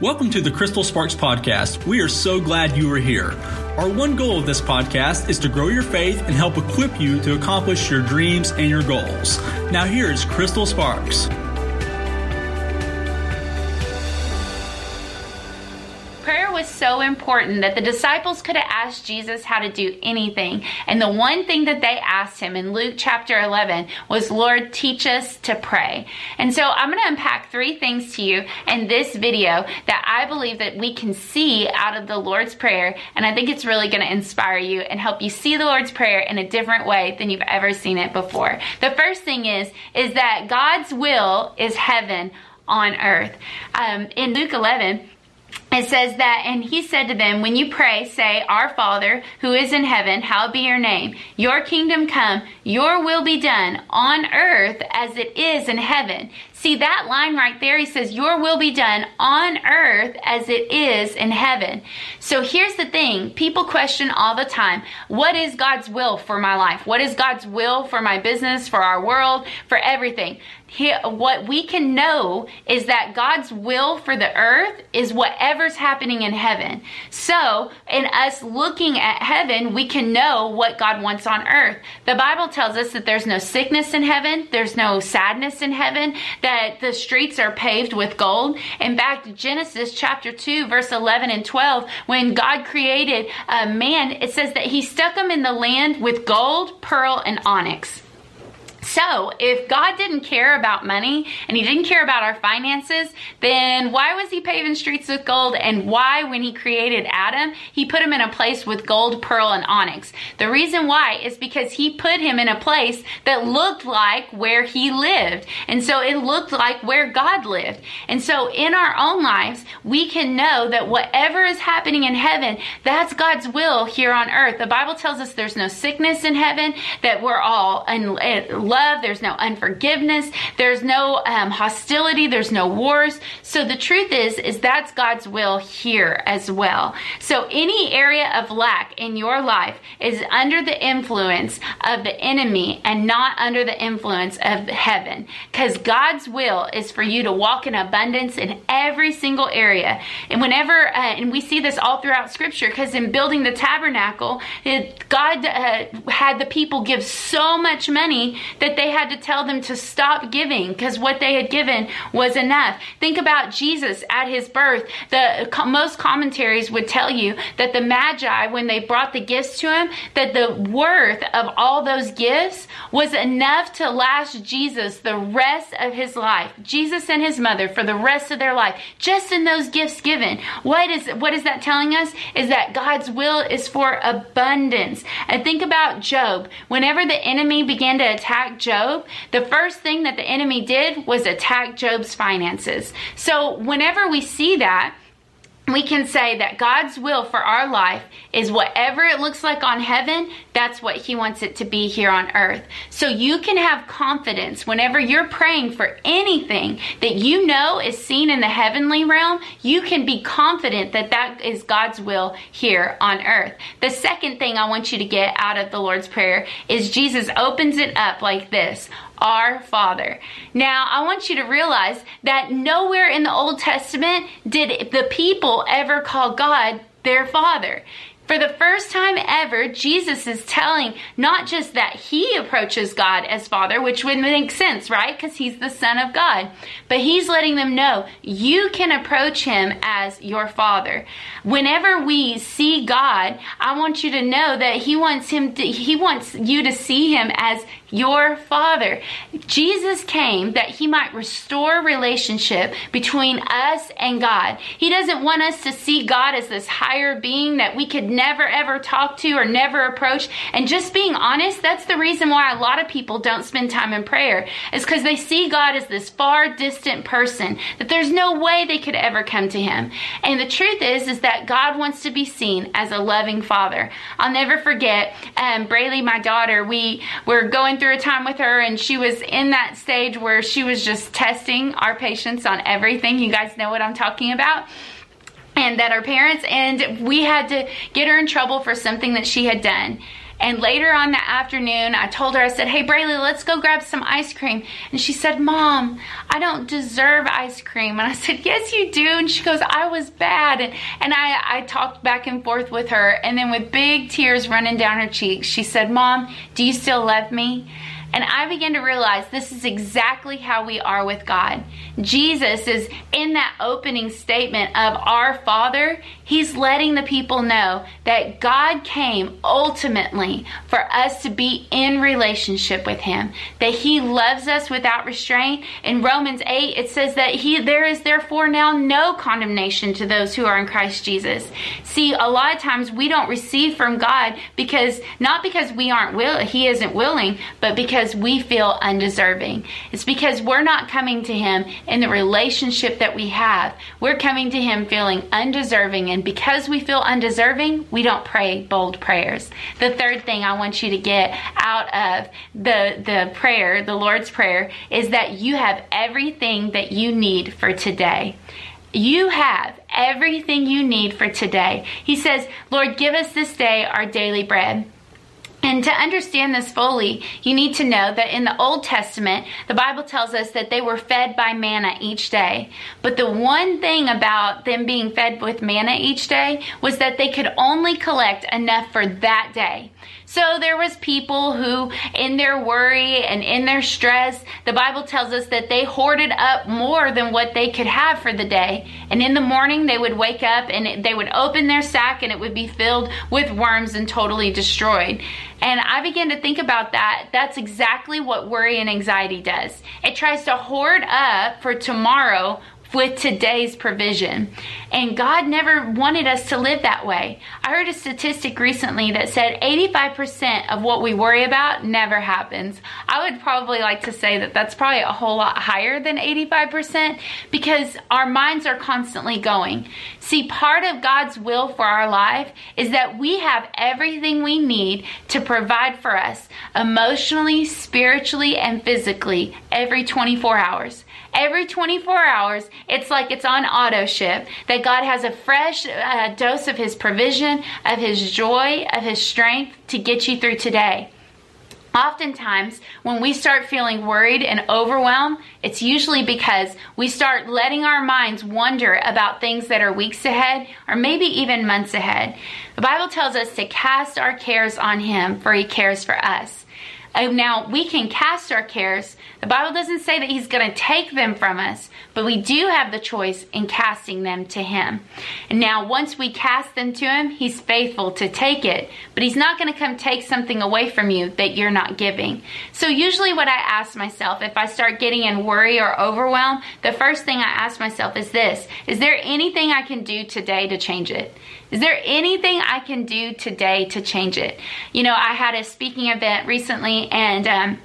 Welcome to the Crystal Sparks Podcast. We are so glad you are here. Our one goal of this podcast is to grow your faith and help equip you to accomplish your dreams and your goals. Now, here is Crystal Sparks. So important that the disciples could have asked Jesus how to do anything. And the one thing that they asked him in Luke chapter 11 was, Lord, teach us to pray. And so I'm going to unpack three things to you in this video that I believe that we can see out of the Lord's Prayer. And I think it's really going to inspire you and help you see the Lord's Prayer in a different way than you've ever seen it before. The first thing is, is that God's will is heaven on earth. Um, in Luke 11, it says that, and he said to them, When you pray, say, Our Father, who is in heaven, hallowed be your name. Your kingdom come, your will be done on earth as it is in heaven. See that line right there? He says, Your will be done on earth as it is in heaven. So here's the thing people question all the time what is God's will for my life? What is God's will for my business, for our world, for everything? what we can know is that God's will for the earth is whatever's happening in heaven. So, in us looking at heaven, we can know what God wants on earth. The Bible tells us that there's no sickness in heaven, there's no sadness in heaven, that that the streets are paved with gold. In fact, Genesis chapter 2, verse 11 and 12, when God created a man, it says that he stuck him in the land with gold, pearl, and onyx. So, if God didn't care about money and He didn't care about our finances, then why was He paving streets with gold? And why, when He created Adam, He put him in a place with gold, pearl, and onyx? The reason why is because He put him in a place that looked like where He lived. And so it looked like where God lived. And so, in our own lives, we can know that whatever is happening in heaven, that's God's will here on earth. The Bible tells us there's no sickness in heaven, that we're all in love, there's no unforgiveness, there's no um, hostility, there's no wars. So the truth is, is that's God's will here as well. So any area of lack in your life is under the influence of the enemy and not under the influence of heaven. Because God's will is for you to walk in abundance in every single area. And whenever, uh, and we see this all throughout Scripture, because in building the tabernacle, it, God uh, had the people give so much money that they had to tell them to stop giving because what they had given was enough. Think about Jesus at his birth. The most commentaries would tell you that the Magi, when they brought the gifts to him, that the worth of all those gifts was enough to last Jesus the rest of his life. Jesus and his mother for the rest of their life, just in those gifts given. What is what is that telling us? Is that God's will is for abundance. And think about Job. Whenever the enemy began to attack Job, the first thing that the enemy did was attack Job's finances. So whenever we see that, we can say that God's will for our life is whatever it looks like on heaven, that's what He wants it to be here on earth. So you can have confidence whenever you're praying for anything that you know is seen in the heavenly realm, you can be confident that that is God's will here on earth. The second thing I want you to get out of the Lord's Prayer is Jesus opens it up like this our Father. Now, I want you to realize that nowhere in the Old Testament did the people ever call God their Father. For the first time ever, Jesus is telling not just that he approaches God as Father, which would make sense, right? Because he's the Son of God. But he's letting them know you can approach him as your Father. Whenever we see God, I want you to know that he wants him to, he wants you to see him as your Father. Jesus came that he might restore relationship between us and God. He doesn't want us to see God as this higher being that we could never ever talk to or never approach. And just being honest, that's the reason why a lot of people don't spend time in prayer, is because they see God as this far distant person that there's no way they could ever come to him. And the truth is, is that God wants to be seen as a loving father. I'll never forget, um, Braylee, my daughter, we were going through a time with her and she was in that stage where she was just testing our patience on everything. You guys know what I'm talking about and that our parents and we had to get her in trouble for something that she had done And later on that afternoon, I told her, I said, Hey, Brayley, let's go grab some ice cream. And she said, Mom, I don't deserve ice cream. And I said, Yes, you do. And she goes, I was bad. And, and I, I talked back and forth with her. And then with big tears running down her cheeks, she said, Mom, do you still love me? And I began to realize this is exactly how we are with God. Jesus is in that opening statement of our Father, he's letting the people know that God came ultimately for us to be in relationship with him, that he loves us without restraint. In Romans 8, it says that he there is therefore now no condemnation to those who are in Christ Jesus. See, a lot of times we don't receive from God because not because we aren't will he isn't willing, but because because we feel undeserving. It's because we're not coming to Him in the relationship that we have. We're coming to Him feeling undeserving, and because we feel undeserving, we don't pray bold prayers. The third thing I want you to get out of the, the prayer, the Lord's Prayer, is that you have everything that you need for today. You have everything you need for today. He says, Lord, give us this day our daily bread. And to understand this fully, you need to know that in the Old Testament, the Bible tells us that they were fed by manna each day. But the one thing about them being fed with manna each day was that they could only collect enough for that day. So there was people who in their worry and in their stress, the Bible tells us that they hoarded up more than what they could have for the day. And in the morning they would wake up and they would open their sack and it would be filled with worms and totally destroyed. And I began to think about that. That's exactly what worry and anxiety does. It tries to hoard up for tomorrow with today's provision. And God never wanted us to live that way. I heard a statistic recently that said 85% of what we worry about never happens. I would probably like to say that that's probably a whole lot higher than 85% because our minds are constantly going. See, part of God's will for our life is that we have everything we need to provide for us emotionally, spiritually, and physically every 24 hours every 24 hours, it's like it's on auto ship, that God has a fresh uh, dose of His provision, of His joy, of His strength to get you through today. Oftentimes, when we start feeling worried and overwhelmed, it's usually because we start letting our minds wonder about things that are weeks ahead or maybe even months ahead. The Bible tells us to cast our cares on Him, for He cares for us. And now we can cast our cares. The Bible doesn't say that He's going to take them from us, but we do have the choice in casting them to Him. And now, once we cast them to Him, He's faithful to take it, but He's not going to come take something away from you that you're not giving. So, usually, what I ask myself if I start getting in worry or overwhelm, the first thing I ask myself is this Is there anything I can do today to change it? Is there anything I can do today to change it? You know, I had a speaking event recently and um,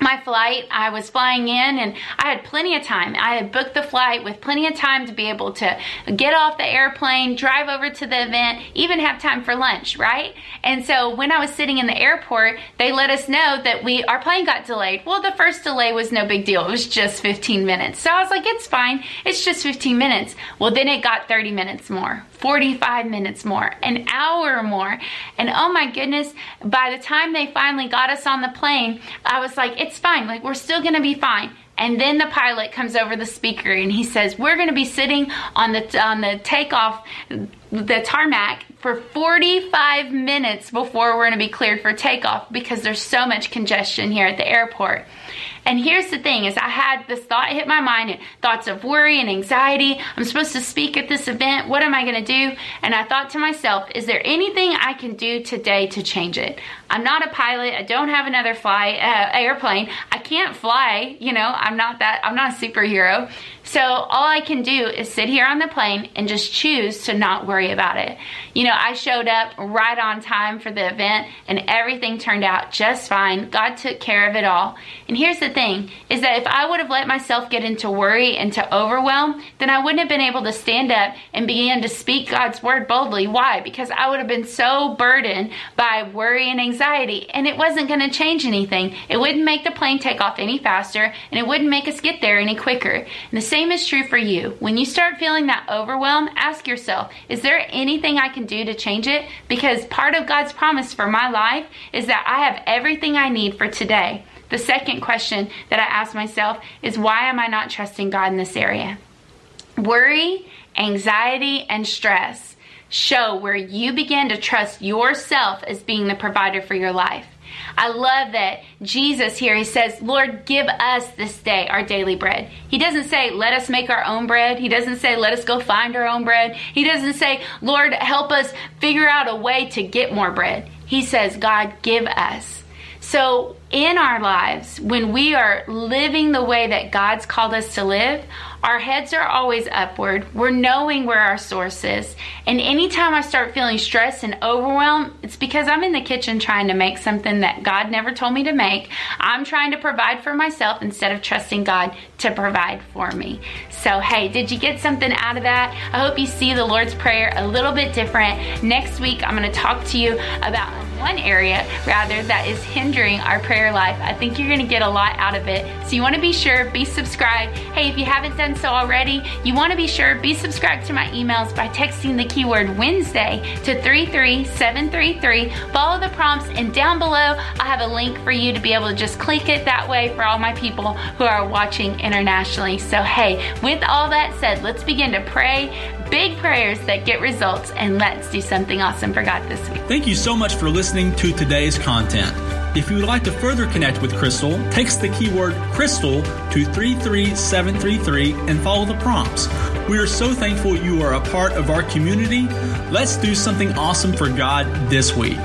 my flight, I was flying in and I had plenty of time. I had booked the flight with plenty of time to be able to get off the airplane, drive over to the event, even have time for lunch, right? And so when I was sitting in the airport, they let us know that we our plane got delayed. Well, the first delay was no big deal. It was just 15 minutes. So I was like, it's fine. It's just 15 minutes. Well, then it got 30 minutes more. 45 minutes more, an hour more. And oh my goodness, by the time they finally got us on the plane, I was like, fine. Like, we're still to be fine. And then the pilot comes over the speaker and he says, "We're going to be sitting on the on the takeoff the tarmac for 45 minutes before we're going to be cleared for takeoff because there's so much congestion here at the airport." And here's the thing is I had this thought hit my mind and thoughts of worry and anxiety. I'm supposed to speak at this event. What am I going to do? And I thought to myself, is there anything I can do today to change it? I'm not a pilot. I don't have another fly uh, airplane. I can't fly, you know. I'm not that I'm not a superhero. So all I can do is sit here on the plane and just choose to not worry about it. You know, I showed up right on time for the event and everything turned out just fine. God took care of it all. And here's the thing is that if I would have let myself get into worry and to overwhelm, then I wouldn't have been able to stand up and begin to speak God's word boldly. Why? Because I would have been so burdened by worry and anxiety and it wasn't going to change anything. It wouldn't make the plane take off any faster and it wouldn't make us get there any quicker. And the same is true for you. When you start feeling that overwhelm, ask yourself, is there anything I can do to change it? Because part of God's promise for my life is that I have everything I need for today. The second question that I ask myself is why am I not trusting God in this area? Worry, anxiety, and stress show where you begin to trust yourself as being the provider for your life. I love that Jesus here, he says, Lord, give us this day our daily bread. He doesn't say, let us make our own bread. He doesn't say, let us go find our own bread. He doesn't say, Lord, help us figure out a way to get more bread. He says, God, give us. So, in our lives, when we are living the way that God's called us to live, our heads are always upward. We're knowing where our source is. And anytime I start feeling stressed and overwhelmed, it's because I'm in the kitchen trying to make something that God never told me to make. I'm trying to provide for myself instead of trusting God to provide for me. So, hey, did you get something out of that? I hope you see the Lord's Prayer a little bit different. Next week, I'm going to talk to you about one area rather that is hindering our prayer life. I think you're going to get a lot out of it. So you want to be sure, be subscribed. Hey, if you haven't done so already, you want to be sure, be subscribed to my emails by texting the keyword Wednesday to 33733. Follow the prompts, and down below, I have a link for you to be able to just click it that way for all my people who are watching internationally. So, hey, with all that said, let's begin to pray big prayers that get results, and let's do something awesome for God this week. Thank you so much for listening to today's content. If you would like to further connect with Crystal, text the keyword Crystal to 33733 and follow the prompts. We are so thankful you are a part of our community. Let's do something awesome for God this week.